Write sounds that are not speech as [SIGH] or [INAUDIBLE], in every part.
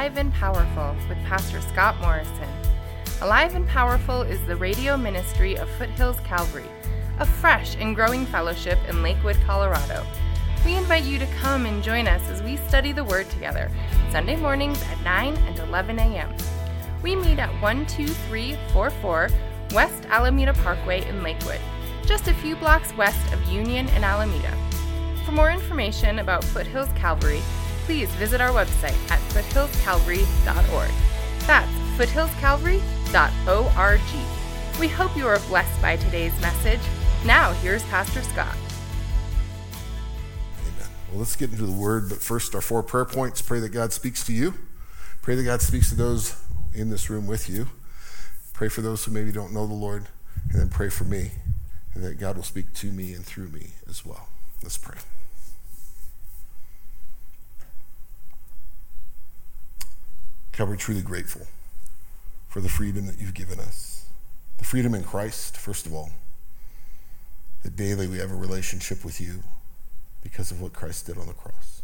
Alive and Powerful with Pastor Scott Morrison. Alive and Powerful is the radio ministry of Foothills Calvary, a fresh and growing fellowship in Lakewood, Colorado. We invite you to come and join us as we study the Word together, Sunday mornings at 9 and 11 a.m. We meet at 12344 West Alameda Parkway in Lakewood, just a few blocks west of Union and Alameda. For more information about Foothills Calvary, please visit our website at foothillscalvary.org. That's foothillscalvary.org. We hope you are blessed by today's message. Now, here's Pastor Scott. Amen. Well, let's get into the word, but first, our four prayer points. Pray that God speaks to you. Pray that God speaks to those in this room with you. Pray for those who maybe don't know the Lord, and then pray for me, and that God will speak to me and through me as well. Let's pray. God, we're truly grateful for the freedom that you've given us. The freedom in Christ, first of all, that daily we have a relationship with you because of what Christ did on the cross.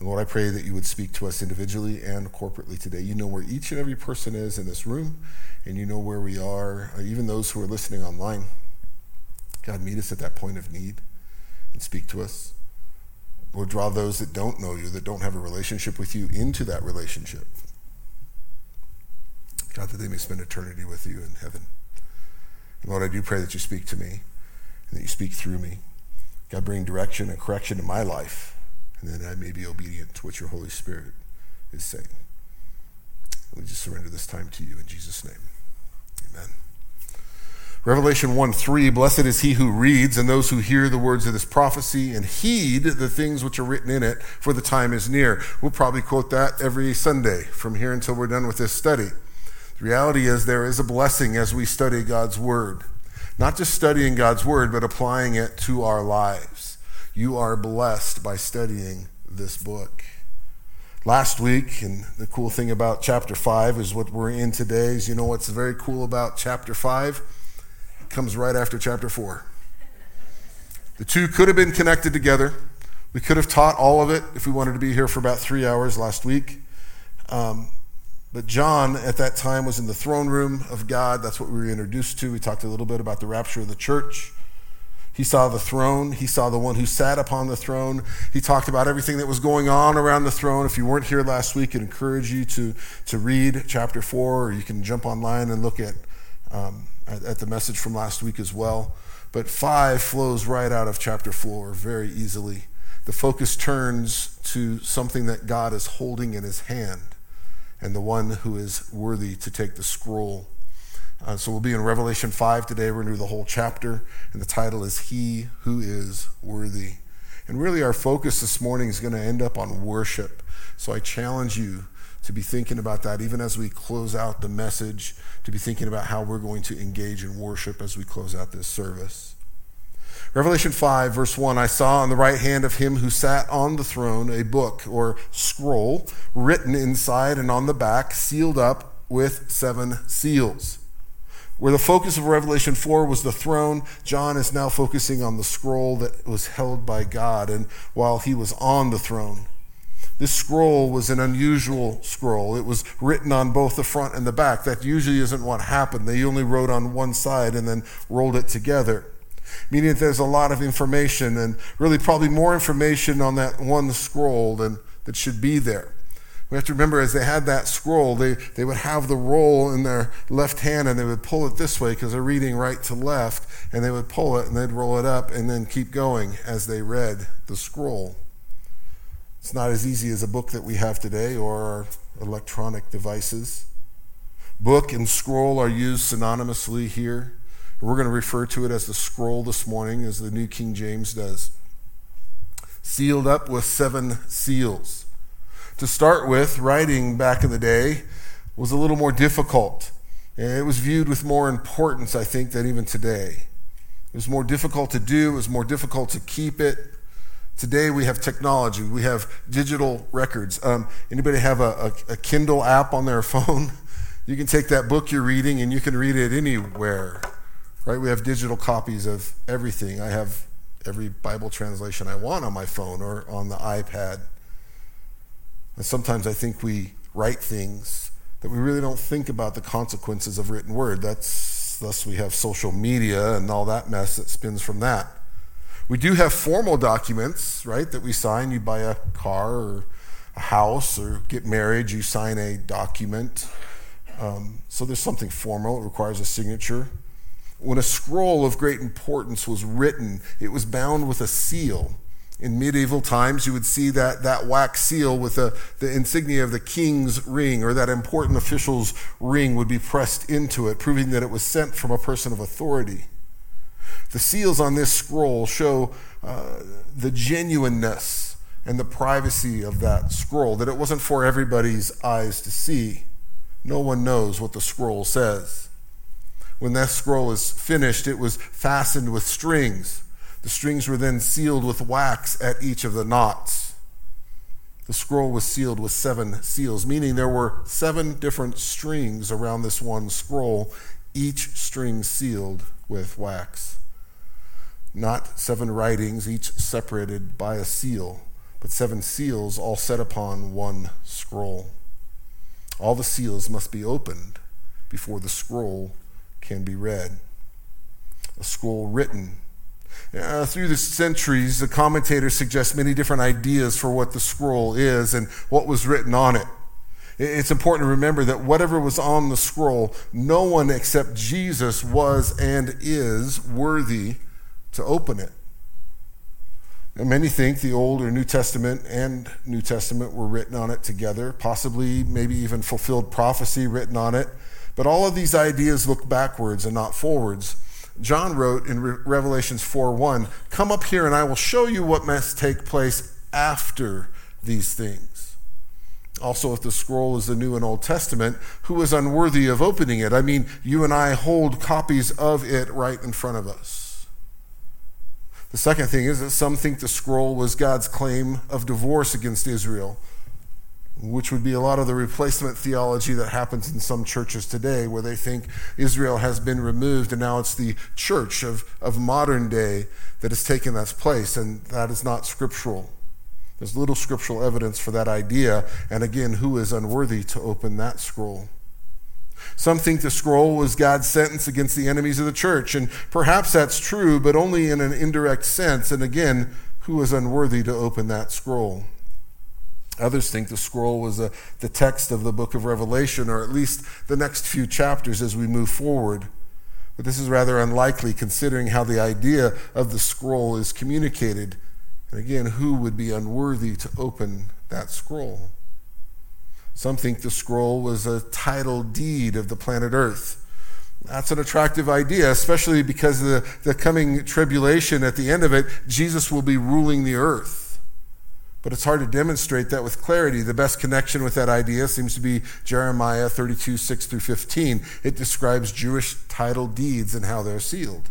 And Lord, I pray that you would speak to us individually and corporately today. You know where each and every person is in this room, and you know where we are, uh, even those who are listening online. God, meet us at that point of need and speak to us. Lord, draw those that don't know you, that don't have a relationship with you, into that relationship. God, that they may spend eternity with you in heaven. And Lord, I do pray that you speak to me and that you speak through me. God, bring direction and correction in my life, and that I may be obedient to what your Holy Spirit is saying. We just surrender this time to you in Jesus' name. Amen. Revelation 1 3 Blessed is he who reads and those who hear the words of this prophecy and heed the things which are written in it, for the time is near. We'll probably quote that every Sunday from here until we're done with this study. The reality is there is a blessing as we study God's Word. Not just studying God's Word, but applying it to our lives. You are blessed by studying this book. Last week, and the cool thing about chapter 5 is what we're in today, is you know what's very cool about chapter 5? Comes right after chapter 4. The two could have been connected together. We could have taught all of it if we wanted to be here for about three hours last week. Um, but John, at that time, was in the throne room of God. That's what we were introduced to. We talked a little bit about the rapture of the church. He saw the throne. He saw the one who sat upon the throne. He talked about everything that was going on around the throne. If you weren't here last week, I'd encourage you to, to read chapter 4, or you can jump online and look at, um, at, the message from last week as well. But 5 flows right out of chapter 4 very easily. The focus turns to something that God is holding in his hand and the one who is worthy to take the scroll. Uh, so we'll be in Revelation 5 today. We're going to do the whole chapter, and the title is He Who Is Worthy. And really, our focus this morning is going to end up on worship. So I challenge you to be thinking about that even as we close out the message, to be thinking about how we're going to engage in worship as we close out this service. Revelation 5, verse 1 I saw on the right hand of him who sat on the throne a book or scroll written inside and on the back, sealed up with seven seals. Where the focus of Revelation 4 was the throne, John is now focusing on the scroll that was held by God and while he was on the throne. This scroll was an unusual scroll. It was written on both the front and the back. That usually isn't what happened. They only wrote on one side and then rolled it together meaning that there's a lot of information and really probably more information on that one scroll than that should be there. We have to remember as they had that scroll, they, they would have the roll in their left hand and they would pull it this way because they're reading right to left, and they would pull it and they'd roll it up and then keep going as they read the scroll. It's not as easy as a book that we have today or electronic devices. Book and scroll are used synonymously here. We're going to refer to it as the scroll this morning, as the New King James does. Sealed up with seven seals. To start with, writing back in the day was a little more difficult. It was viewed with more importance, I think, than even today. It was more difficult to do, it was more difficult to keep it. Today we have technology, we have digital records. Um, anybody have a, a, a Kindle app on their [LAUGHS] phone? You can take that book you're reading and you can read it anywhere right? We have digital copies of everything. I have every Bible translation I want on my phone or on the iPad. And sometimes I think we write things that we really don't think about the consequences of written word. That's thus we have social media and all that mess that spins from that. We do have formal documents, right, that we sign. You buy a car or a house or get married, you sign a document. Um, so there's something formal, it requires a signature. When a scroll of great importance was written, it was bound with a seal. In medieval times, you would see that, that wax seal with the, the insignia of the king's ring or that important official's ring would be pressed into it, proving that it was sent from a person of authority. The seals on this scroll show uh, the genuineness and the privacy of that scroll, that it wasn't for everybody's eyes to see. No one knows what the scroll says. When that scroll is finished, it was fastened with strings the strings were then sealed with wax at each of the knots. The scroll was sealed with seven seals, meaning there were seven different strings around this one scroll, each string sealed with wax. Not seven writings, each separated by a seal, but seven seals all set upon one scroll. All the seals must be opened before the scroll can be read. A scroll written uh, through the centuries, the commentators suggest many different ideas for what the scroll is and what was written on it. It's important to remember that whatever was on the scroll, no one except Jesus was and is worthy to open it. And many think the Old or New Testament and New Testament were written on it together, possibly, maybe even fulfilled prophecy written on it. But all of these ideas look backwards and not forwards. John wrote in Re- Revelations 4 1, Come up here and I will show you what must take place after these things. Also, if the scroll is the New and Old Testament, who is unworthy of opening it? I mean, you and I hold copies of it right in front of us. The second thing is that some think the scroll was God's claim of divorce against Israel which would be a lot of the replacement theology that happens in some churches today, where they think Israel has been removed and now it's the church of, of modern day that has taken that place, and that is not scriptural. There's little scriptural evidence for that idea, and again, who is unworthy to open that scroll? Some think the scroll was God's sentence against the enemies of the church, and perhaps that's true, but only in an indirect sense, and again, who is unworthy to open that scroll? Others think the scroll was a, the text of the book of Revelation, or at least the next few chapters as we move forward. But this is rather unlikely considering how the idea of the scroll is communicated. And again, who would be unworthy to open that scroll? Some think the scroll was a title deed of the planet Earth. That's an attractive idea, especially because the, the coming tribulation at the end of it, Jesus will be ruling the earth. But it's hard to demonstrate that with clarity. The best connection with that idea seems to be Jeremiah 32, 6 through 15. It describes Jewish title deeds and how they're sealed.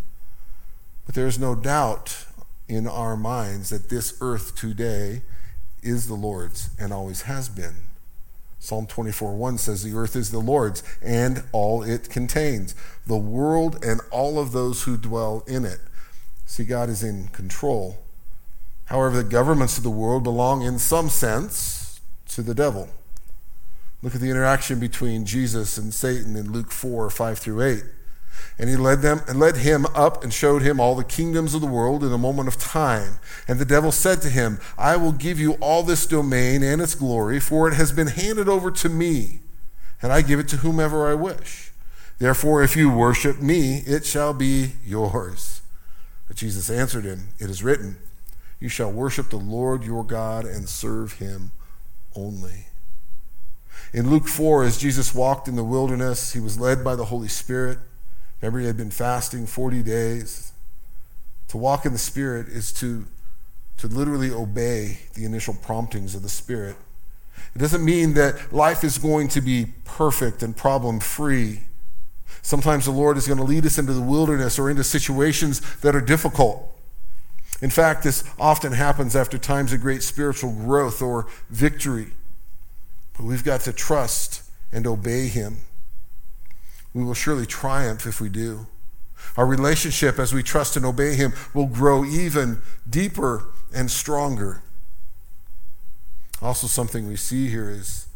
But there is no doubt in our minds that this earth today is the Lord's and always has been. Psalm 24, 1 says, The earth is the Lord's and all it contains, the world and all of those who dwell in it. See, God is in control. However, the governments of the world belong in some sense to the devil. Look at the interaction between Jesus and Satan in Luke 4 5 through 8. And he led them and led him up and showed him all the kingdoms of the world in a moment of time. And the devil said to him, I will give you all this domain and its glory, for it has been handed over to me, and I give it to whomever I wish. Therefore, if you worship me, it shall be yours. But Jesus answered him, It is written, you shall worship the Lord your God and serve him only. In Luke 4, as Jesus walked in the wilderness, he was led by the Holy Spirit. Remember, he had been fasting 40 days. To walk in the Spirit is to, to literally obey the initial promptings of the Spirit. It doesn't mean that life is going to be perfect and problem free. Sometimes the Lord is going to lead us into the wilderness or into situations that are difficult. In fact, this often happens after times of great spiritual growth or victory. But we've got to trust and obey Him. We will surely triumph if we do. Our relationship, as we trust and obey Him, will grow even deeper and stronger. Also, something we see here is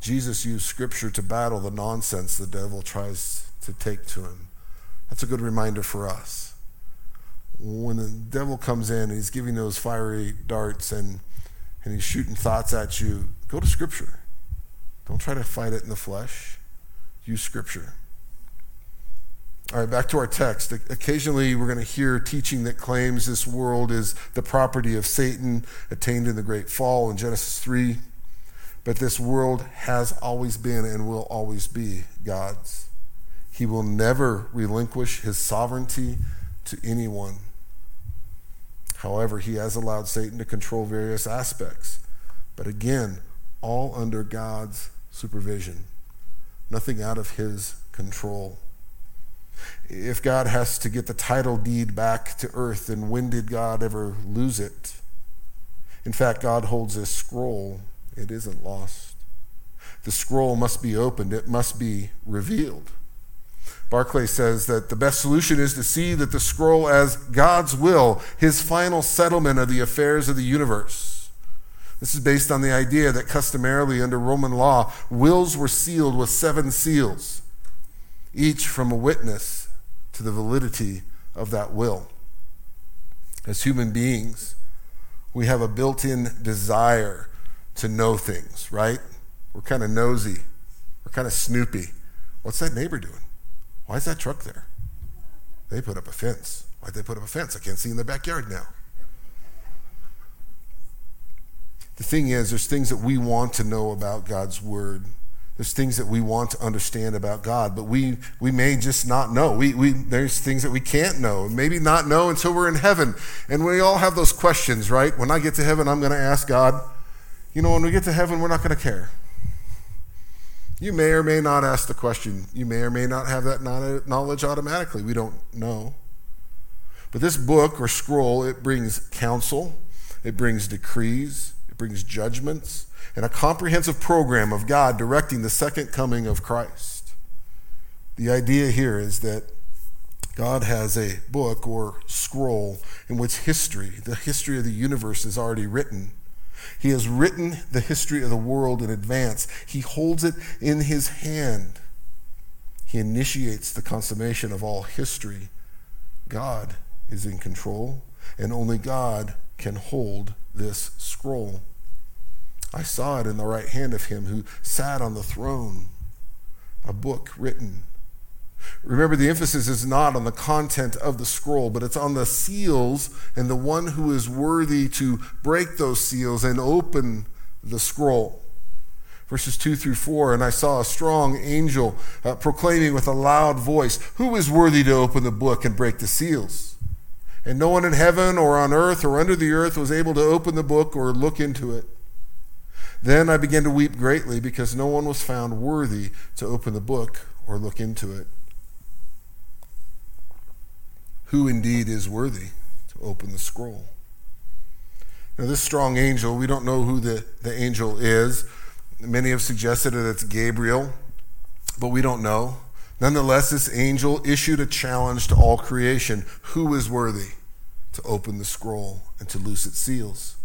Jesus used Scripture to battle the nonsense the devil tries to take to him. That's a good reminder for us. When the devil comes in and he's giving those fiery darts and, and he's shooting thoughts at you, go to Scripture. Don't try to fight it in the flesh. Use Scripture. All right, back to our text. Occasionally, we're going to hear teaching that claims this world is the property of Satan, attained in the great fall in Genesis 3. But this world has always been and will always be God's. He will never relinquish his sovereignty to anyone. However, he has allowed Satan to control various aspects, but again, all under God's supervision, nothing out of his control. If God has to get the title deed back to earth, then when did God ever lose it? In fact, God holds this scroll, it isn't lost. The scroll must be opened, it must be revealed. Barclay says that the best solution is to see that the scroll as God's will, his final settlement of the affairs of the universe. This is based on the idea that customarily under Roman law, wills were sealed with seven seals, each from a witness to the validity of that will. As human beings, we have a built in desire to know things, right? We're kind of nosy, we're kind of snoopy. What's that neighbor doing? Why is that truck there? They put up a fence. Why'd they put up a fence? I can't see in their backyard now. The thing is, there's things that we want to know about God's Word. There's things that we want to understand about God, but we, we may just not know. We, we, there's things that we can't know, maybe not know until we're in heaven. And we all have those questions, right? When I get to heaven, I'm going to ask God, you know, when we get to heaven, we're not going to care. You may or may not ask the question. You may or may not have that knowledge automatically. We don't know. But this book or scroll, it brings counsel, it brings decrees, it brings judgments, and a comprehensive program of God directing the second coming of Christ. The idea here is that God has a book or scroll in which history, the history of the universe, is already written. He has written the history of the world in advance. He holds it in his hand. He initiates the consummation of all history. God is in control, and only God can hold this scroll. I saw it in the right hand of him who sat on the throne, a book written Remember, the emphasis is not on the content of the scroll, but it's on the seals and the one who is worthy to break those seals and open the scroll. Verses 2 through 4 And I saw a strong angel uh, proclaiming with a loud voice, Who is worthy to open the book and break the seals? And no one in heaven or on earth or under the earth was able to open the book or look into it. Then I began to weep greatly because no one was found worthy to open the book or look into it who indeed is worthy to open the scroll. Now, this strong angel, we don't know who the, the angel is. Many have suggested that it's Gabriel, but we don't know. Nonetheless, this angel issued a challenge to all creation who is worthy to open the scroll and to loose its seals?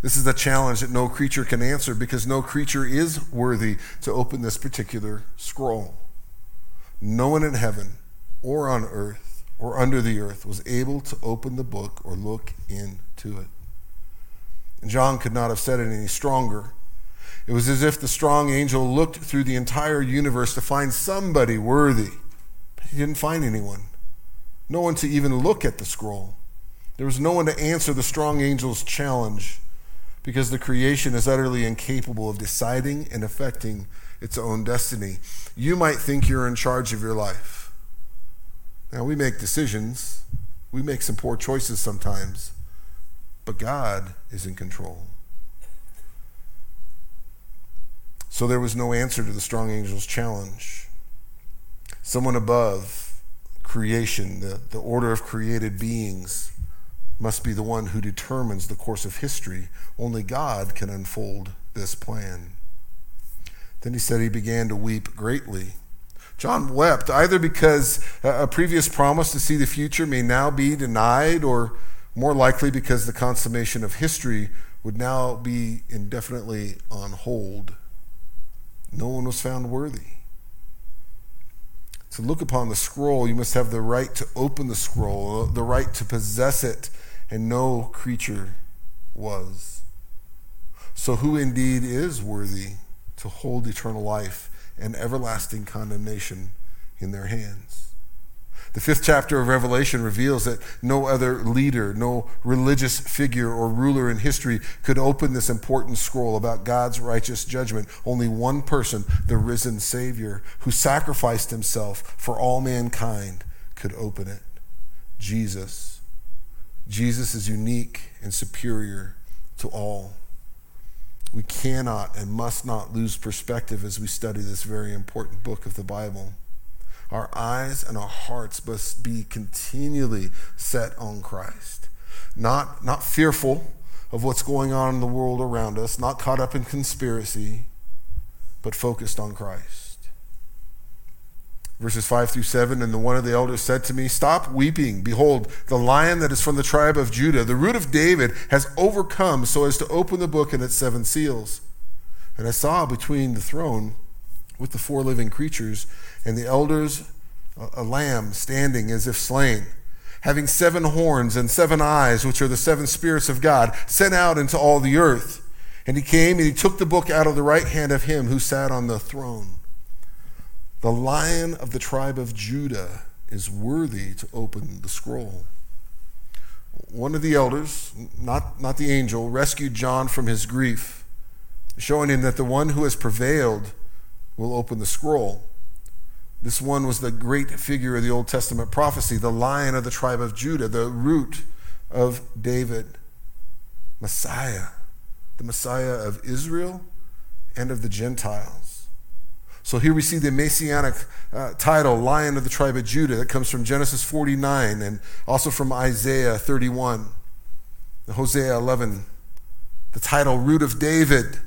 This is a challenge that no creature can answer because no creature is worthy to open this particular scroll. No one in heaven or on earth or under the earth was able to open the book or look into it. John could not have said it any stronger. It was as if the strong angel looked through the entire universe to find somebody worthy, he didn't find anyone. No one to even look at the scroll. There was no one to answer the strong angel's challenge because the creation is utterly incapable of deciding and affecting its own destiny. You might think you're in charge of your life. Now, we make decisions, we make some poor choices sometimes, but God is in control. So there was no answer to the strong angel's challenge. Someone above creation, the, the order of created beings, must be the one who determines the course of history. Only God can unfold this plan. Then he said he began to weep greatly. John wept either because a previous promise to see the future may now be denied or, More likely because the consummation of history would now be indefinitely on hold. No one was found worthy. To look upon the scroll, you must have the right to open the scroll, the right to possess it, and no creature was. So, who indeed is worthy to hold eternal life and everlasting condemnation in their hands? The fifth chapter of Revelation reveals that no other leader, no religious figure or ruler in history could open this important scroll about God's righteous judgment. Only one person, the risen Savior, who sacrificed himself for all mankind, could open it Jesus. Jesus is unique and superior to all. We cannot and must not lose perspective as we study this very important book of the Bible. Our eyes and our hearts must be continually set on Christ. Not, not fearful of what's going on in the world around us, not caught up in conspiracy, but focused on Christ. Verses 5 through 7 And the one of the elders said to me, Stop weeping. Behold, the lion that is from the tribe of Judah, the root of David, has overcome so as to open the book and its seven seals. And I saw between the throne with the four living creatures and the elders a lamb standing as if slain, having seven horns and seven eyes, which are the seven spirits of God, sent out into all the earth. And he came and he took the book out of the right hand of him who sat on the throne. The lion of the tribe of Judah is worthy to open the scroll. One of the elders, not, not the angel, rescued John from his grief, showing him that the one who has prevailed will open the scroll. This one was the great figure of the Old Testament prophecy, the lion of the tribe of Judah, the root of David, Messiah, the Messiah of Israel and of the Gentiles. So here we see the messianic uh, title, Lion of the Tribe of Judah, that comes from Genesis 49 and also from Isaiah 31, Hosea 11. The title, Root of David,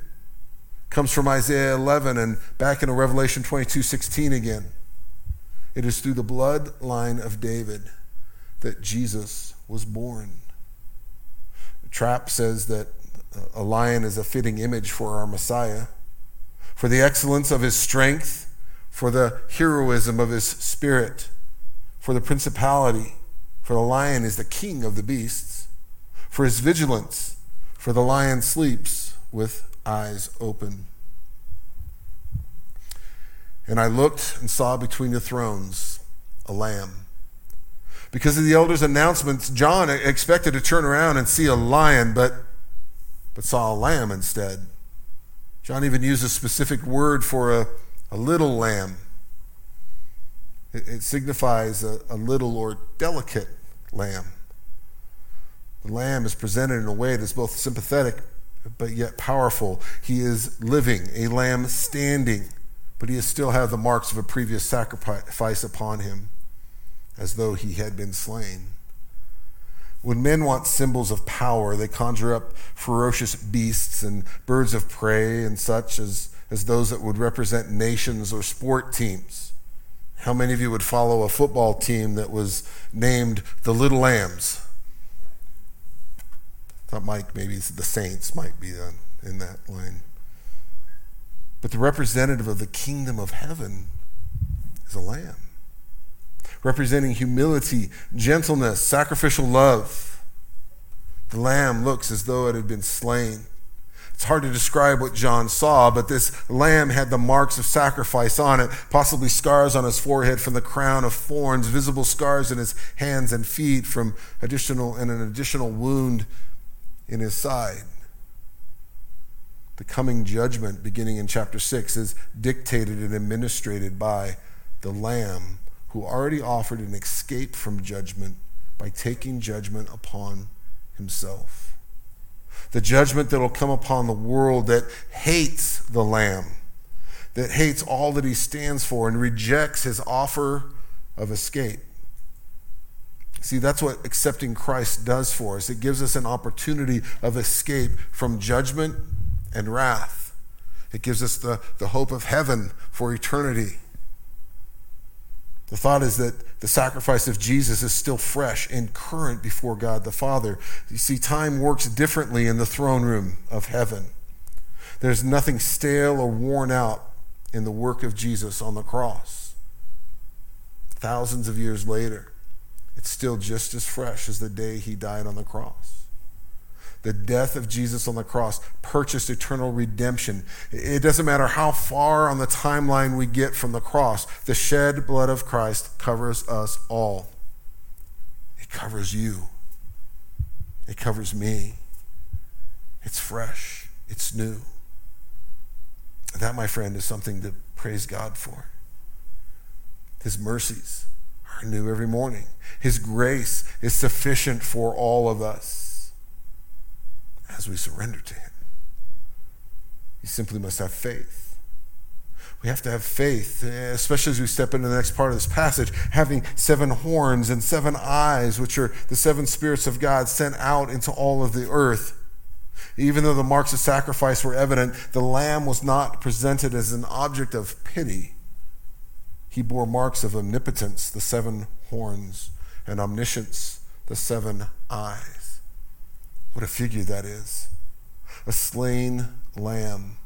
comes from Isaiah 11 and back into Revelation 22 16 again. It is through the bloodline of David that Jesus was born. Trapp says that a lion is a fitting image for our Messiah, for the excellence of his strength, for the heroism of his spirit, for the principality, for the lion is the king of the beasts, for his vigilance, for the lion sleeps with eyes open. And I looked and saw between the thrones a lamb. Because of the elders' announcements, John expected to turn around and see a lion, but, but saw a lamb instead. John even used a specific word for a, a little lamb. It, it signifies a, a little or delicate lamb. The lamb is presented in a way that's both sympathetic but yet powerful. He is living, a lamb standing but he still had the marks of a previous sacrifice upon him, as though he had been slain. When men want symbols of power, they conjure up ferocious beasts and birds of prey and such as, as those that would represent nations or sport teams. How many of you would follow a football team that was named the Little Lambs? Thought Mike, maybe the Saints might be in that line. But the representative of the kingdom of heaven is a lamb, representing humility, gentleness, sacrificial love. The lamb looks as though it had been slain. It's hard to describe what John saw, but this lamb had the marks of sacrifice on it, possibly scars on his forehead from the crown of thorns, visible scars in his hands and feet from additional and an additional wound in his side. The coming judgment, beginning in chapter 6, is dictated and administrated by the Lamb who already offered an escape from judgment by taking judgment upon himself. The judgment that will come upon the world that hates the Lamb, that hates all that he stands for, and rejects his offer of escape. See, that's what accepting Christ does for us. It gives us an opportunity of escape from judgment and wrath. It gives us the, the hope of heaven for eternity. The thought is that the sacrifice of Jesus is still fresh and current before God the Father. You see, time works differently in the throne room of heaven. There's nothing stale or worn out in the work of Jesus on the cross. Thousands of years later, it's still just as fresh as the day he died on the cross. The death of Jesus on the cross purchased eternal redemption. It doesn't matter how far on the timeline we get from the cross, the shed blood of Christ covers us all. It covers you, it covers me. It's fresh, it's new. That, my friend, is something to praise God for. His mercies are new every morning. His grace is sufficient for all of us as we surrender to Him. You simply must have faith. We have to have faith, especially as we step into the next part of this passage, having seven horns and seven eyes, which are the seven spirits of God sent out into all of the earth. Even though the marks of sacrifice were evident, the lamb was not presented as an object of pity. He bore marks of omnipotence, the seven horns, and omniscience, the seven eyes. What a figure that is. A slain lamb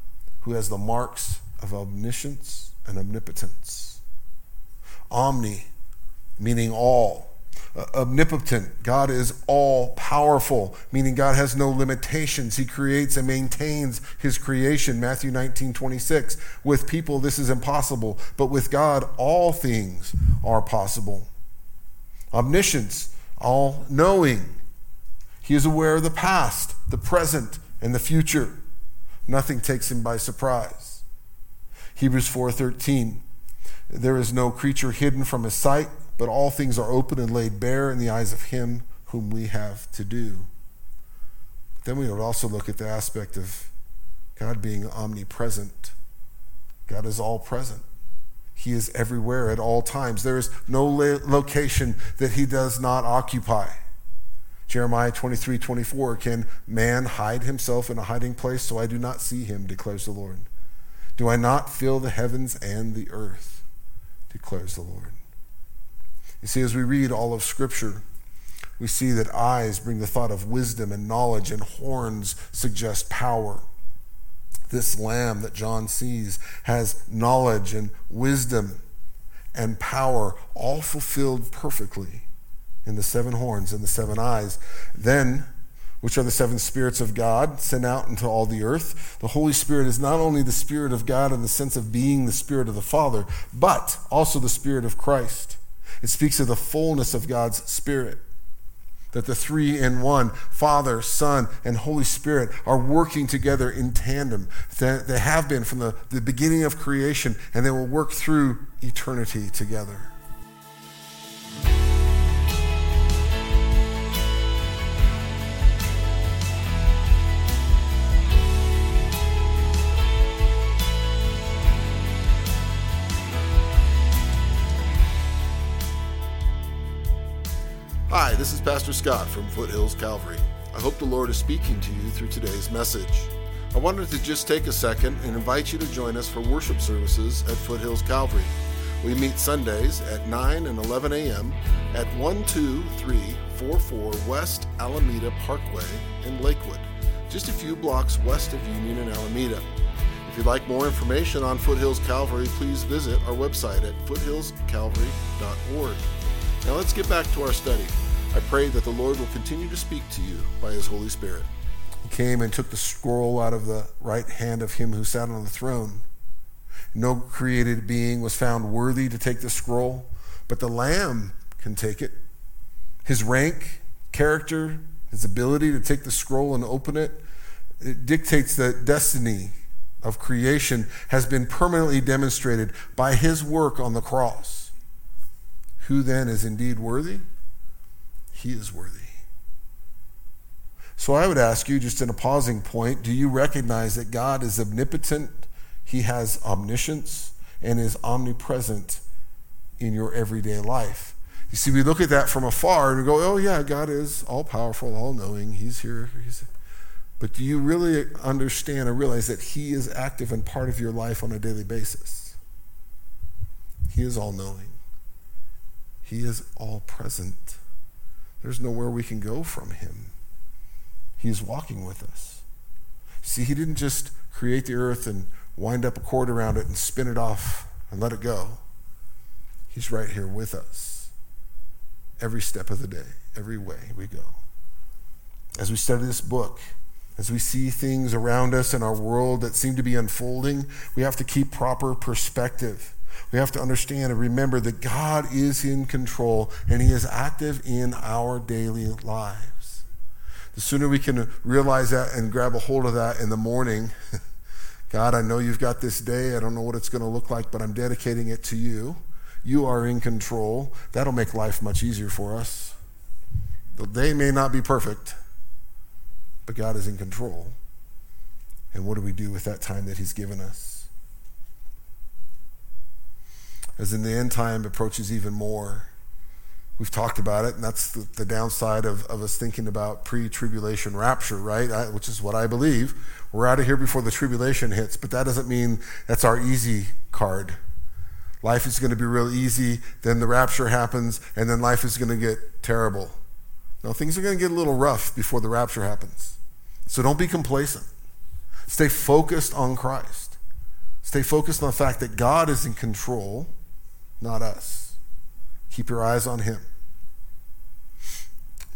who has the marks of omniscience and omnipotence. Omni, meaning all. Uh, omnipotent, God is all powerful, meaning God has no limitations. He creates and maintains his creation. Matthew 19, 26. With people, this is impossible, but with God, all things are possible. Omniscience, all knowing. He is aware of the past, the present, and the future. Nothing takes him by surprise. Hebrews 4:13 There is no creature hidden from his sight, but all things are open and laid bare in the eyes of him whom we have to do. Then we would also look at the aspect of God being omnipresent. God is all present. He is everywhere at all times. There is no location that he does not occupy. Jeremiah 23, 24, can man hide himself in a hiding place so I do not see him, declares the Lord? Do I not fill the heavens and the earth, declares the Lord? You see, as we read all of Scripture, we see that eyes bring the thought of wisdom and knowledge, and horns suggest power. This lamb that John sees has knowledge and wisdom and power, all fulfilled perfectly in the seven horns and the seven eyes. Then, which are the seven spirits of God sent out into all the earth. The Holy Spirit is not only the Spirit of God in the sense of being the Spirit of the Father, but also the Spirit of Christ. It speaks of the fullness of God's Spirit. That the three in one, Father, Son, and Holy Spirit, are working together in tandem. They have been from the, the beginning of creation, and they will work through eternity together. Hi, this is Pastor Scott from Foothills Calvary. I hope the Lord is speaking to you through today's message. I wanted to just take a second and invite you to join us for worship services at Foothills Calvary. We meet Sundays at 9 and 11 a.m. at 12344 West Alameda Parkway in Lakewood, just a few blocks west of Union and Alameda. If you'd like more information on Foothills Calvary, please visit our website at foothillscalvary.org. Now let's get back to our study. I pray that the Lord will continue to speak to you by his Holy Spirit. He came and took the scroll out of the right hand of him who sat on the throne. No created being was found worthy to take the scroll, but the Lamb can take it. His rank, character, his ability to take the scroll and open it, it dictates the destiny of creation has been permanently demonstrated by his work on the cross. Who then is indeed worthy? He is worthy. So I would ask you, just in a pausing point, do you recognize that God is omnipotent? He has omniscience and is omnipresent in your everyday life. You see, we look at that from afar and we go, oh, yeah, God is all powerful, all knowing. He's here. He's... But do you really understand or realize that He is active and part of your life on a daily basis? He is all knowing, He is all present. There's nowhere we can go from him. He is walking with us. See, he didn't just create the earth and wind up a cord around it and spin it off and let it go. He's right here with us every step of the day, every way we go. As we study this book, as we see things around us in our world that seem to be unfolding, we have to keep proper perspective. We have to understand and remember that God is in control and He is active in our daily lives. The sooner we can realize that and grab a hold of that in the morning, [LAUGHS] God, I know you've got this day. I don't know what it's going to look like, but I'm dedicating it to you. You are in control. That'll make life much easier for us. The day may not be perfect, but God is in control. And what do we do with that time that He's given us? As in the end time approaches even more, we've talked about it, and that's the, the downside of, of us thinking about pre tribulation rapture, right? I, which is what I believe. We're out of here before the tribulation hits, but that doesn't mean that's our easy card. Life is going to be real easy, then the rapture happens, and then life is going to get terrible. No, things are going to get a little rough before the rapture happens. So don't be complacent. Stay focused on Christ. Stay focused on the fact that God is in control, not us. Keep your eyes on Him.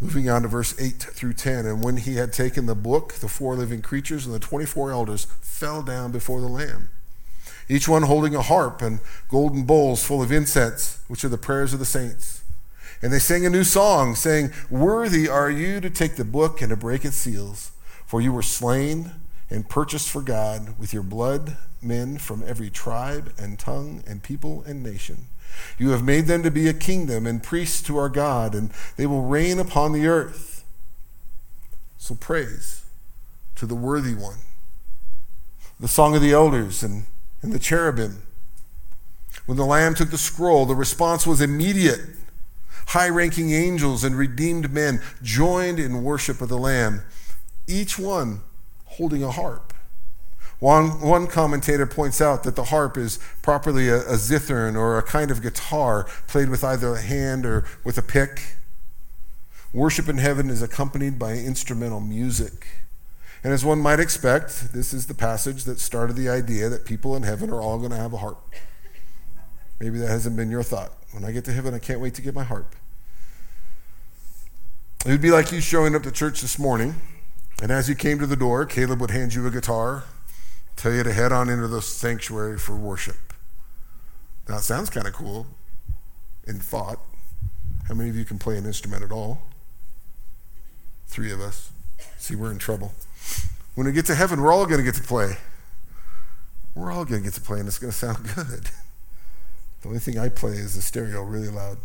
Moving on to verse 8 through 10. And when he had taken the book, the four living creatures and the 24 elders fell down before the Lamb, each one holding a harp and golden bowls full of incense, which are the prayers of the saints. And they sang a new song, saying, Worthy are you to take the book and to break its seals, for you were slain and purchased for God with your blood men from every tribe and tongue and people and nation. You have made them to be a kingdom and priests to our God, and they will reign upon the earth. So praise to the worthy one. The song of the elders and, and the cherubim. When the Lamb took the scroll, the response was immediate. High ranking angels and redeemed men joined in worship of the Lamb, each one holding a harp. One, one commentator points out that the harp is properly a, a zithern or a kind of guitar played with either a hand or with a pick. Worship in heaven is accompanied by instrumental music. And as one might expect, this is the passage that started the idea that people in heaven are all going to have a harp. Maybe that hasn't been your thought. When I get to heaven, I can't wait to get my harp. It would be like you showing up to church this morning, and as you came to the door, Caleb would hand you a guitar tell you to head on into the sanctuary for worship. Now, it sounds kind of cool in thought. How many of you can play an instrument at all? Three of us. See, we're in trouble. When we get to heaven, we're all going to get to play. We're all going to get to play, and it's going to sound [LAUGHS] good. The only thing I play is the stereo really loud.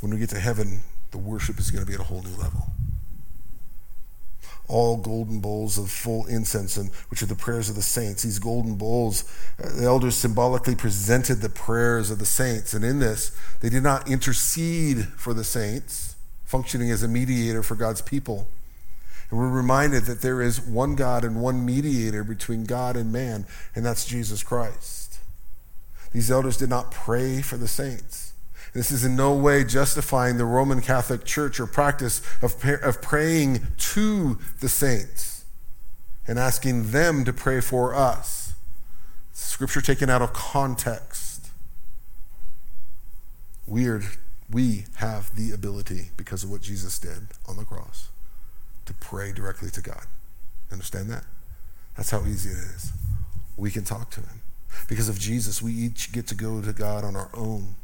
When we get to heaven, the worship is going to be at a whole new level all golden bowls of full incense, and which are the prayers of the saints. These golden bowls, uh, the elders symbolically presented the prayers of the saints, and in this, they did not intercede for the saints, functioning as a mediator for God's people. And we're reminded that there is one God and one mediator between God and man, and that's Jesus Christ. These elders did not pray for the saints. This is in no way justifying the Roman Catholic Church or practice of, of praying to the saints and asking them to pray for us. Scripture taken out of context. Weird. We have the ability, because of what Jesus did on the cross, to pray directly to God. Understand that? That's how easy it is. We can talk to Him. Because of Jesus, we each get to go to God on our own.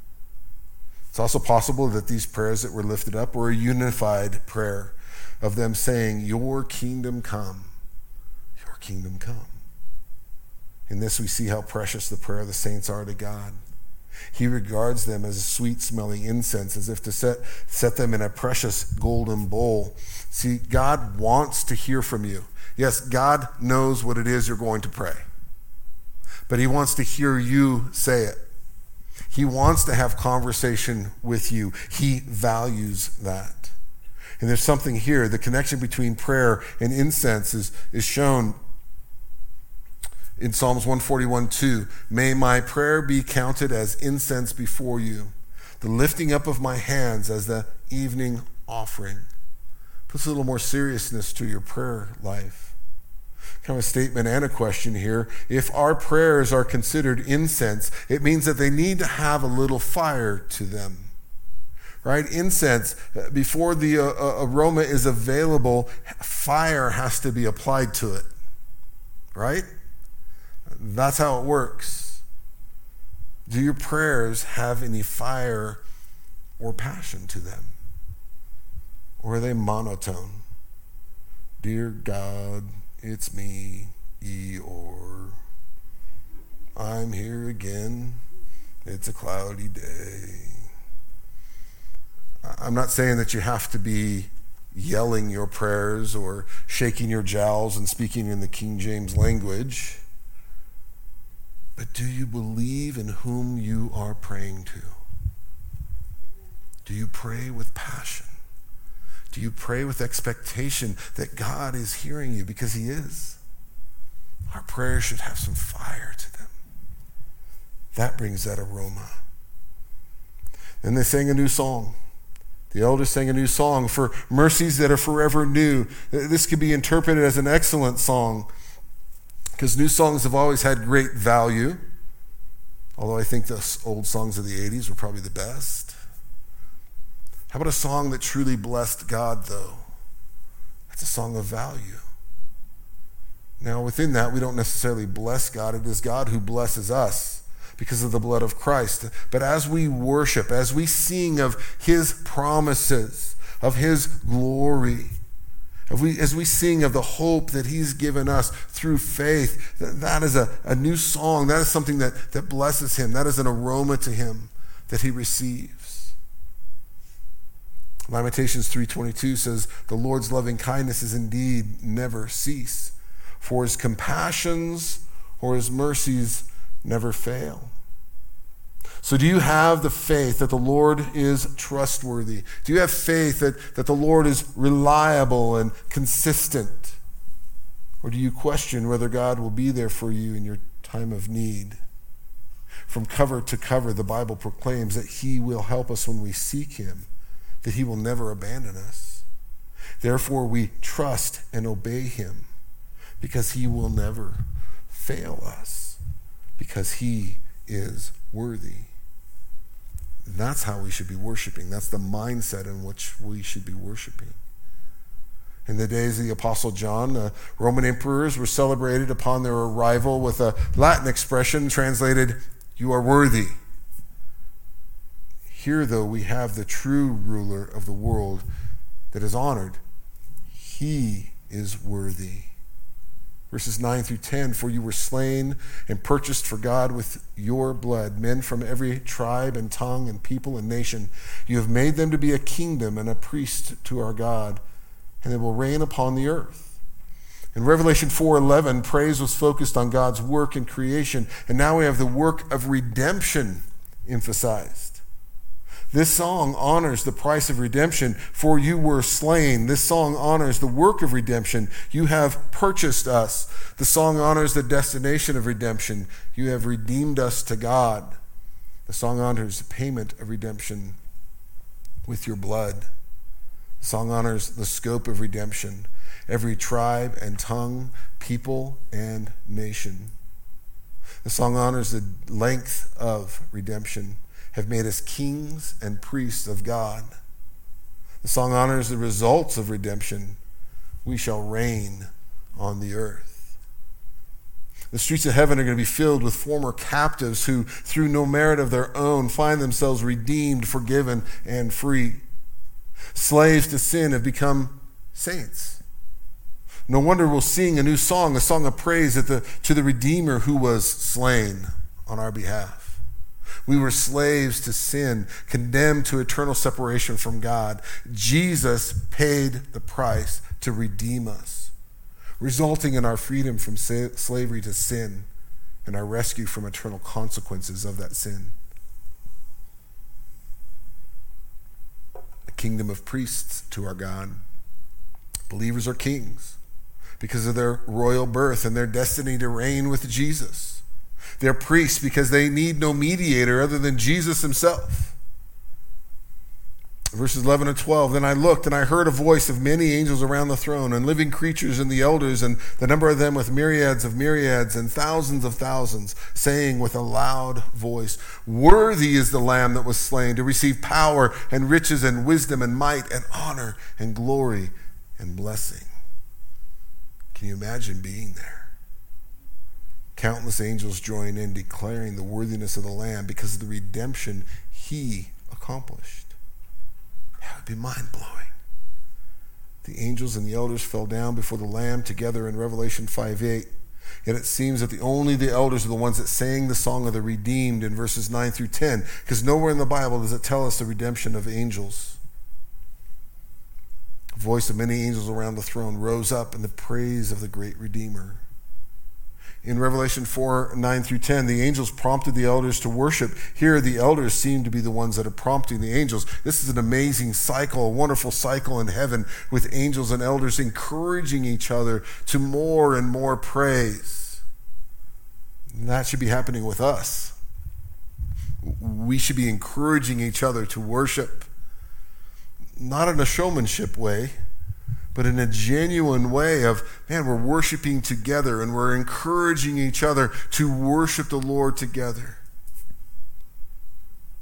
It's also possible that these prayers that were lifted up were a unified prayer of them saying, Your kingdom come, your kingdom come. In this, we see how precious the prayer of the saints are to God. He regards them as a sweet smelling incense, as if to set, set them in a precious golden bowl. See, God wants to hear from you. Yes, God knows what it is you're going to pray, but He wants to hear you say it. He wants to have conversation with you. He values that. And there's something here. The connection between prayer and incense is, is shown in Psalms 141 2, may my prayer be counted as incense before you, the lifting up of my hands as the evening offering. Puts a little more seriousness to your prayer life. Kind of a statement and a question here. If our prayers are considered incense, it means that they need to have a little fire to them right? Incense, before the uh, uh, aroma is available, fire has to be applied to it, right? That's how it works. Do your prayers have any fire or passion to them? Or are they monotone? Dear God, it's me, Eeyore. I'm here again. It's a cloudy day. I'm not saying that you have to be yelling your prayers or shaking your jowls and speaking in the King James language. But do you believe in whom you are praying to? Do you pray with passion? Do you pray with expectation that God is hearing you? Because He is. Our prayers should have some fire to them. That brings that aroma. Then they sang a new song. The elders sang a new song for mercies that are forever new. This could be interpreted as an excellent song because new songs have always had great value. Although I think the old songs of the 80s were probably the best. How about a song that truly blessed God, though? That's a song of value. Now, within that, we don't necessarily bless God, it is God who blesses us because of the blood of Christ. But as we worship, as we sing of his promises, of his glory, as we, as we sing of the hope that he's given us through faith, that, that is a, a new song. That is something that, that blesses him. That is an aroma to him that he receives. Lamentations 3.22 says, The Lord's loving kindness is indeed never cease, for his compassions or his mercies never fail. So, do you have the faith that the Lord is trustworthy? Do you have faith that, that the Lord is reliable and consistent? Or do you question whether God will be there for you in your time of need? From cover to cover, the Bible proclaims that He will help us when we seek Him, that He will never abandon us. Therefore, we trust and obey Him because He will never fail us because he is worthy. That's how we should be worshiping. That's the mindset in which we should be worshiping. In the days of the Apostle John, the Roman emperors were celebrated upon their arrival with a Latin expression translated, You are worthy. Here, though, we have the true ruler of the world that is honored. He is worthy. Verses 9 through 10 For you were slain and purchased for God with your blood, men from every tribe and tongue and people and nation. You have made them to be a kingdom and a priest to our God, and they will reign upon the earth. In Revelation 4:11, praise was focused on God's work in creation, and now we have the work of redemption emphasized. This song honors the price of redemption, for you were slain. This song honors the work of redemption. You have purchased us. The song honors the destination of redemption. You have redeemed us to God. The song honors the payment of redemption with your blood. The song honors the scope of redemption, every tribe and tongue, people and nation. The song honors the length of redemption have made us kings and priests of God. The song honors the results of redemption. We shall reign on the earth. The streets of heaven are going to be filled with former captives who, through no merit of their own, find themselves redeemed, forgiven, and free. Slaves to sin have become saints. No wonder we'll sing a new song, a song of praise the, to the Redeemer who was slain on our behalf. We were slaves to sin, condemned to eternal separation from God. Jesus paid the price to redeem us, resulting in our freedom from slavery to sin and our rescue from eternal consequences of that sin. A kingdom of priests to our God. Believers are kings because of their royal birth and their destiny to reign with Jesus. They're priests because they need no mediator other than Jesus himself. Verses 11 and 12 Then I looked, and I heard a voice of many angels around the throne, and living creatures and the elders, and the number of them with myriads of myriads and thousands of thousands, saying with a loud voice, Worthy is the Lamb that was slain to receive power and riches and wisdom and might and honor and glory and blessing. Can you imagine being there? Countless angels join in declaring the worthiness of the Lamb because of the redemption he accomplished. That would be mind blowing. The angels and the elders fell down before the Lamb together in Revelation 5 8. Yet it seems that the only the elders are the ones that sang the song of the redeemed in verses 9 through 10, because nowhere in the Bible does it tell us the redemption of angels. The voice of many angels around the throne rose up in the praise of the great Redeemer in Revelation 4 9 through 10, the angels prompted the elders to worship. Here, the elders seem to be the ones that are prompting the angels. This is an amazing cycle, a wonderful cycle in heaven with angels and elders encouraging each other to more and more praise. And that should be happening with us. We should be encouraging each other to worship, not in a showmanship way but in a genuine way of, man, we're worshiping together and we're encouraging each other to worship the Lord together.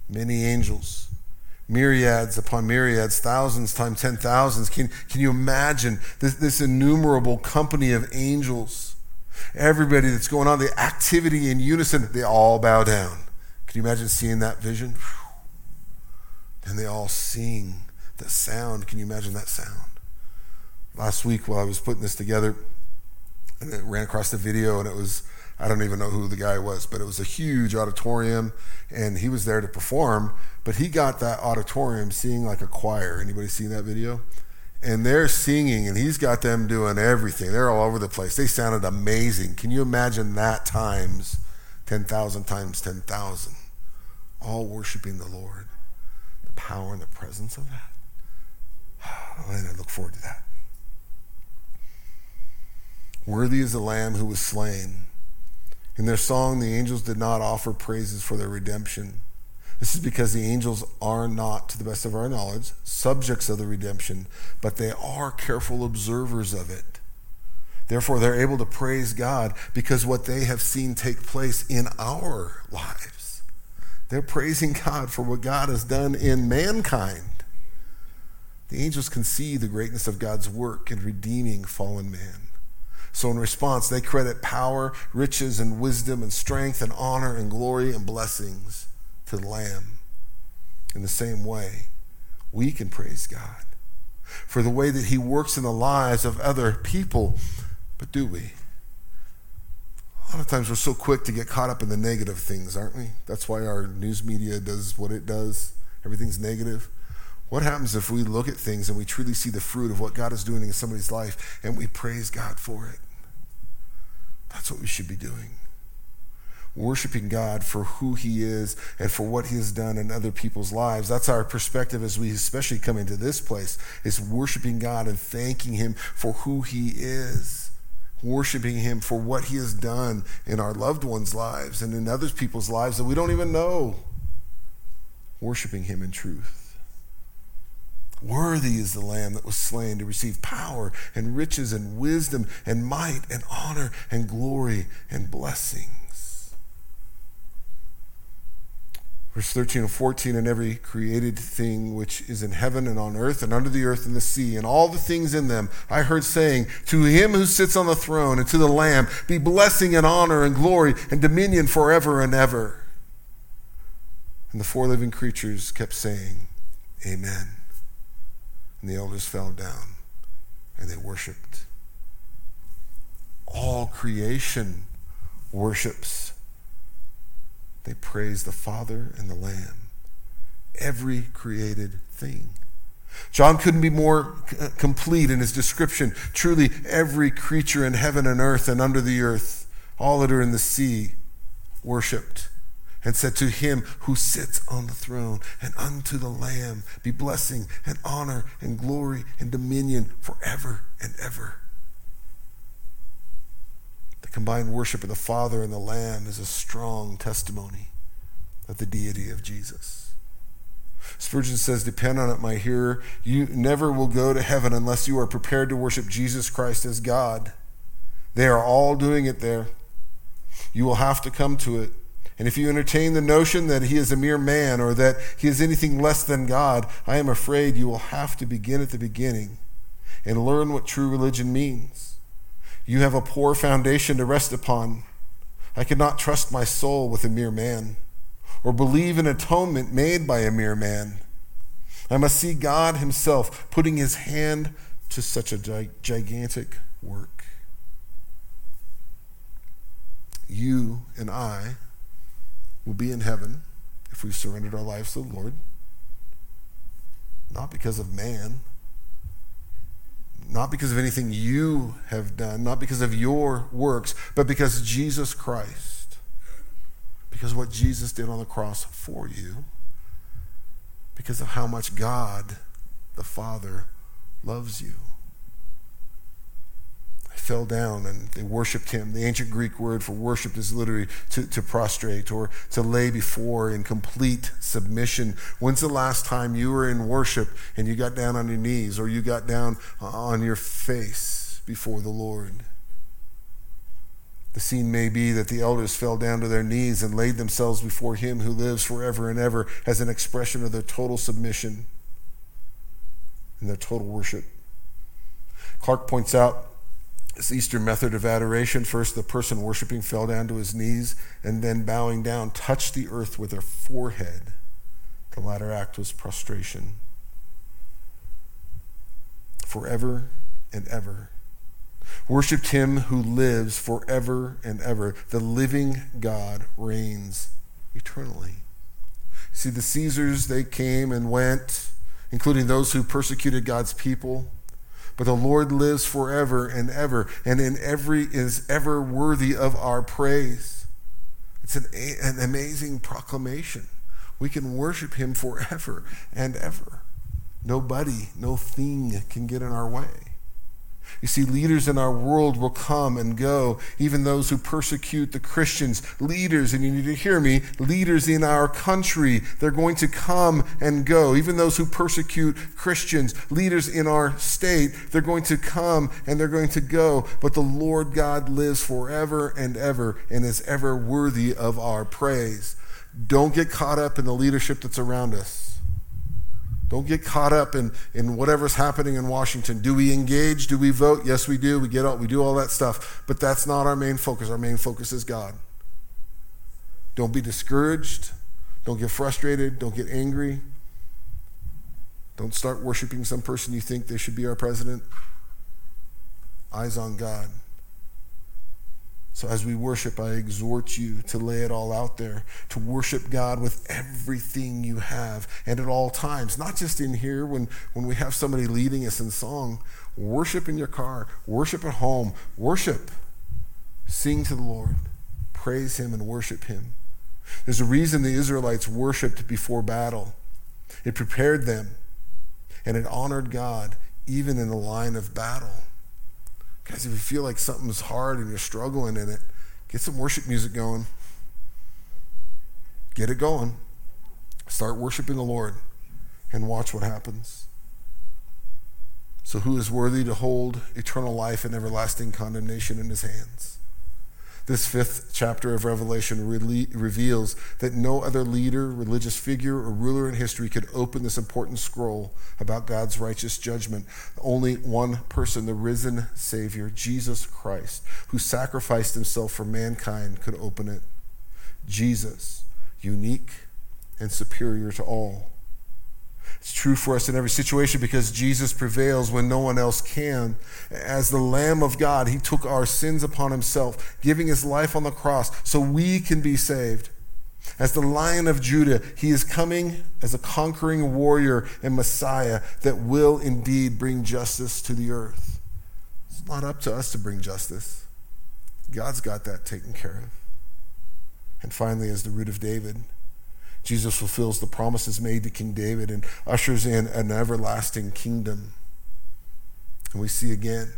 Many angels, myriads upon myriads, thousands times ten thousands. Can, can you imagine this, this innumerable company of angels? Everybody that's going on, the activity in unison, they all bow down. Can you imagine seeing that vision? And they all sing the sound. Can you imagine that sound? Last week while I was putting this together, and it ran across the video, and it was I don't even know who the guy was, but it was a huge auditorium, and he was there to perform. But he got that auditorium singing like a choir. Anybody seen that video? And they're singing, and he's got them doing everything. They're all over the place. They sounded amazing. Can you imagine that times 10,000 times 10,000? All worshiping the Lord. The power and the presence of that. [SIGHS] And I look forward to that. Worthy is the Lamb who was slain. In their song, the angels did not offer praises for their redemption. This is because the angels are not, to the best of our knowledge, subjects of the redemption, but they are careful observers of it. Therefore, they're able to praise God because what they have seen take place in our lives. They're praising God for what God has done in mankind. The angels can see the greatness of God's work in redeeming fallen man. So, in response, they credit power, riches, and wisdom, and strength, and honor, and glory, and blessings to the Lamb. In the same way, we can praise God for the way that He works in the lives of other people. But do we? A lot of times we're so quick to get caught up in the negative things, aren't we? That's why our news media does what it does. Everything's negative. What happens if we look at things and we truly see the fruit of what God is doing in somebody's life and we praise God for it? That's what we should be doing. Worshiping God for who He is and for what He has done in other people's lives. That's our perspective as we especially come into this place, is worshiping God and thanking Him for who He is. Worshiping Him for what He has done in our loved ones' lives and in other people's lives that we don't even know. Worshiping Him in truth. Worthy is the Lamb that was slain to receive power and riches and wisdom and might and honor and glory and blessings. Verse 13 and 14 and every created thing which is in heaven and on earth and under the earth and the sea and all the things in them, I heard saying, To him who sits on the throne and to the Lamb be blessing and honor and glory and dominion forever and ever. And the four living creatures kept saying, Amen. And the elders fell down and they worshiped. All creation worships. They praise the Father and the Lamb. Every created thing. John couldn't be more uh, complete in his description. Truly, every creature in heaven and earth and under the earth, all that are in the sea, worshiped and said to him who sits on the throne and unto the Lamb be blessing and honor and glory and dominion forever and ever. The combined worship of the Father and the Lamb is a strong testimony of the deity of Jesus. Spurgeon says, Depend on it, my hearer. You never will go to heaven unless you are prepared to worship Jesus Christ as God. They are all doing it there. You will have to come to it. And if you entertain the notion that he is a mere man or that he is anything less than God, I am afraid you will have to begin at the beginning and learn what true religion means. You have a poor foundation to rest upon. I cannot trust my soul with a mere man or believe in atonement made by a mere man. I must see God Himself putting His hand to such a gigantic work. You and I will be in heaven if we've surrendered our lives to the Lord, not because of man, not because of anything you have done, not because of your works, but because Jesus Christ, because what Jesus did on the cross for you, because of how much God the Father loves you fell down and they worshiped him. The ancient Greek word for worship is literally to, to prostrate or to lay before in complete submission. When's the last time you were in worship and you got down on your knees or you got down uh, on your face before the Lord? The scene may be that the elders fell down to their knees and laid themselves before him who lives forever and ever as an expression of their total submission and their total worship. Clarke points out this Eastern method of adoration first, the person worshiping fell down to his knees and then bowing down, touched the earth with their forehead. The latter act was prostration. Forever and ever. Worshipped him who lives forever and ever. The living God reigns eternally. See, the Caesars, they came and went, including those who persecuted God's people. But the Lord lives forever and ever, and in every is ever worthy of our praise. It's an, an amazing proclamation. We can worship him forever and ever. Nobody, no thing can get in our way. You see, leaders in our world will come and go, even those who persecute the Christians. Leaders, and you need to hear me, leaders in our country, they're going to come and go. Even those who persecute Christians, leaders in our state, they're going to come and they're going to go. But the Lord God lives forever and ever and is ever worthy of our praise. Don't get caught up in the leadership that's around us. Don't get caught up in, in whatever's happening in Washington. Do we engage? Do we vote? Yes, we do. We get all, we do all that stuff. But that's not our main focus. Our main focus is God. Don't be discouraged. Don't get frustrated. Don't get angry. Don't start worshiping some person you think they should be our president. Eyes on God. So, as we worship, I exhort you to lay it all out there, to worship God with everything you have and at all times, not just in here when, when we have somebody leading us in song. Worship in your car, worship at home, worship. Sing to the Lord, praise Him, and worship Him. There's a reason the Israelites worshiped before battle, it prepared them, and it honored God even in the line of battle. Guys, if you feel like something's hard and you're struggling in it, get some worship music going. Get it going. Start worshiping the Lord and watch what happens. So, who is worthy to hold eternal life and everlasting condemnation in his hands? This fifth chapter of Revelation re- reveals that no other leader, religious figure, or ruler in history could open this important scroll about God's righteous judgment. Only one person, the risen Savior, Jesus Christ, who sacrificed himself for mankind, could open it. Jesus, unique and superior to all. It's true for us in every situation because Jesus prevails when no one else can. As the Lamb of God, he took our sins upon himself, giving his life on the cross so we can be saved. As the Lion of Judah, he is coming as a conquering warrior and Messiah that will indeed bring justice to the earth. It's not up to us to bring justice, God's got that taken care of. And finally, as the root of David, Jesus fulfills the promises made to King David and ushers in an everlasting kingdom. And we see again,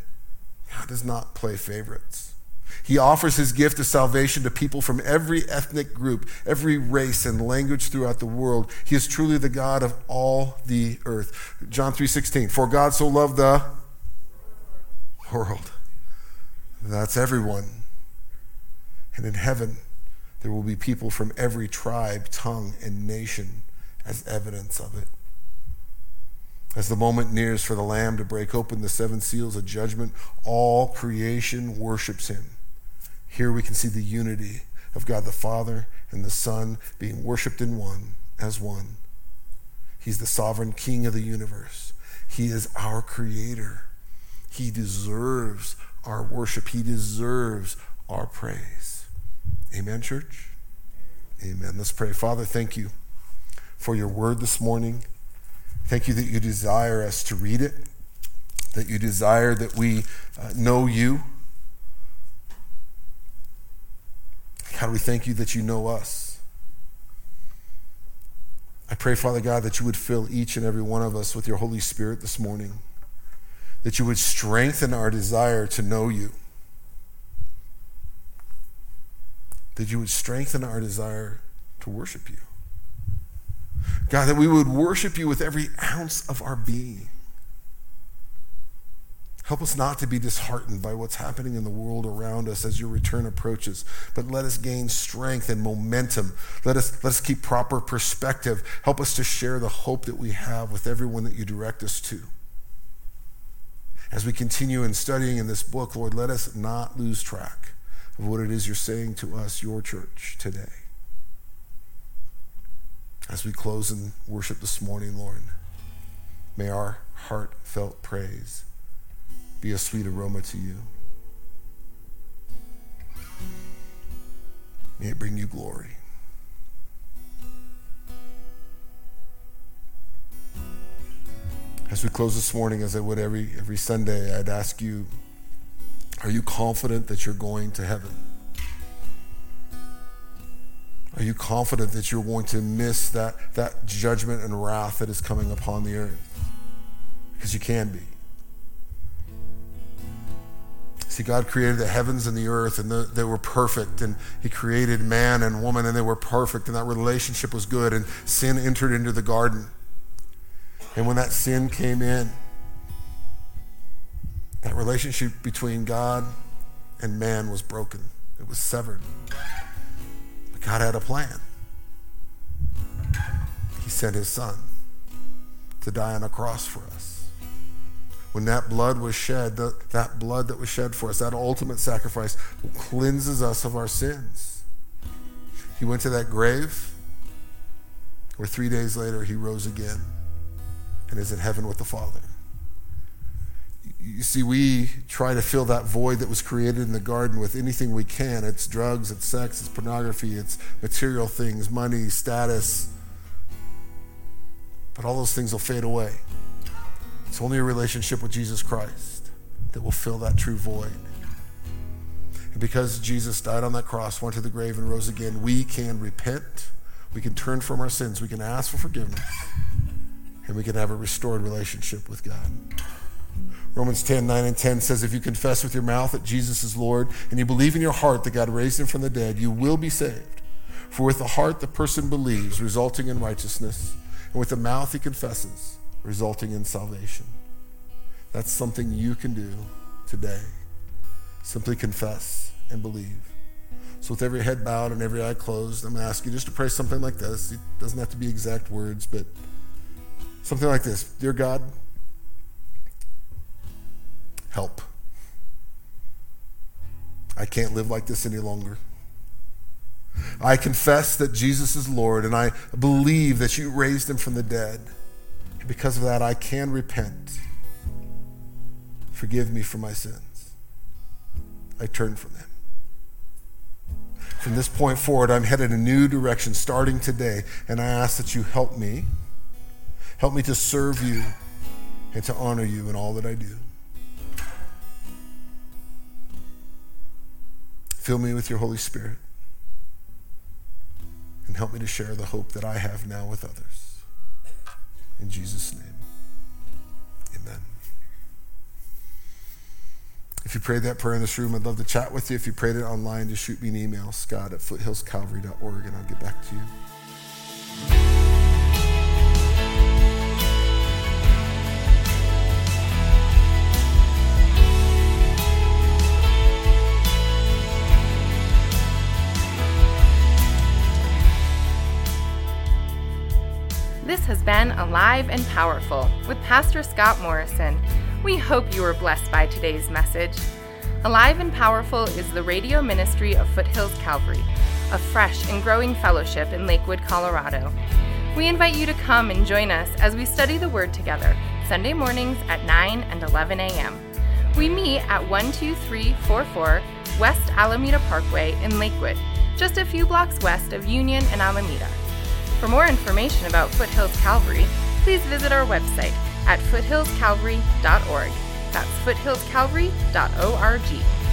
God does not play favorites. He offers his gift of salvation to people from every ethnic group, every race and language throughout the world. He is truly the God of all the earth. John 3:16. For God so loved the world. That's everyone. And in heaven, there will be people from every tribe, tongue, and nation as evidence of it. As the moment nears for the Lamb to break open the seven seals of judgment, all creation worships him. Here we can see the unity of God the Father and the Son being worshiped in one as one. He's the sovereign King of the universe. He is our Creator. He deserves our worship, He deserves our praise. Amen, church? Amen. Let's pray. Father, thank you for your word this morning. Thank you that you desire us to read it, that you desire that we uh, know you. God, we thank you that you know us. I pray, Father God, that you would fill each and every one of us with your Holy Spirit this morning, that you would strengthen our desire to know you, that you would strengthen our desire to worship you. God, that we would worship you with every ounce of our being. Help us not to be disheartened by what's happening in the world around us as your return approaches, but let us gain strength and momentum. Let us, let us keep proper perspective. Help us to share the hope that we have with everyone that you direct us to. As we continue in studying in this book, Lord, let us not lose track of what it is you're saying to us, your church, today. As we close in worship this morning, Lord, may our heartfelt praise be a sweet aroma to you. May it bring you glory. As we close this morning, as I would every, every Sunday, I'd ask you Are you confident that you're going to heaven? Are you confident that you're going to miss that, that judgment and wrath that is coming upon the earth? Because you can be. See, God created the heavens and the earth, and the, they were perfect. And He created man and woman, and they were perfect, and that relationship was good. And sin entered into the garden. And when that sin came in, that relationship between God and man was broken, it was severed. But God had a plan. He sent his son to die on a cross for us. When that blood was shed, the, that blood that was shed for us, that ultimate sacrifice, cleanses us of our sins. He went to that grave where three days later he rose again and is in heaven with the Father. You see, we try to fill that void that was created in the garden with anything we can. It's drugs, it's sex, it's pornography, it's material things, money, status. But all those things will fade away. It's only a relationship with Jesus Christ that will fill that true void. And because Jesus died on that cross, went to the grave, and rose again, we can repent. We can turn from our sins. We can ask for forgiveness. And we can have a restored relationship with God. Romans 10, 9 and 10 says, If you confess with your mouth that Jesus is Lord and you believe in your heart that God raised him from the dead, you will be saved. For with the heart the person believes, resulting in righteousness, and with the mouth he confesses, resulting in salvation. That's something you can do today. Simply confess and believe. So, with every head bowed and every eye closed, I'm going to ask you just to pray something like this. It doesn't have to be exact words, but something like this Dear God, help. I can't live like this any longer. I confess that Jesus is Lord and I believe that you raised him from the dead. Because of that, I can repent. Forgive me for my sins. I turn from them. From this point forward, I'm headed a new direction starting today, and I ask that you help me. Help me to serve you and to honor you in all that I do. Fill me with your Holy Spirit and help me to share the hope that I have now with others. In Jesus' name, amen. If you prayed that prayer in this room, I'd love to chat with you. If you prayed it online, just shoot me an email, scott at foothillscalvary.org, and I'll get back to you. Has been Alive and Powerful with Pastor Scott Morrison. We hope you were blessed by today's message. Alive and Powerful is the radio ministry of Foothills Calvary, a fresh and growing fellowship in Lakewood, Colorado. We invite you to come and join us as we study the Word together, Sunday mornings at 9 and 11 a.m. We meet at 12344 West Alameda Parkway in Lakewood, just a few blocks west of Union and Alameda. For more information about Foothills Calvary, please visit our website at foothillscalvary.org. That's foothillscalvary.org.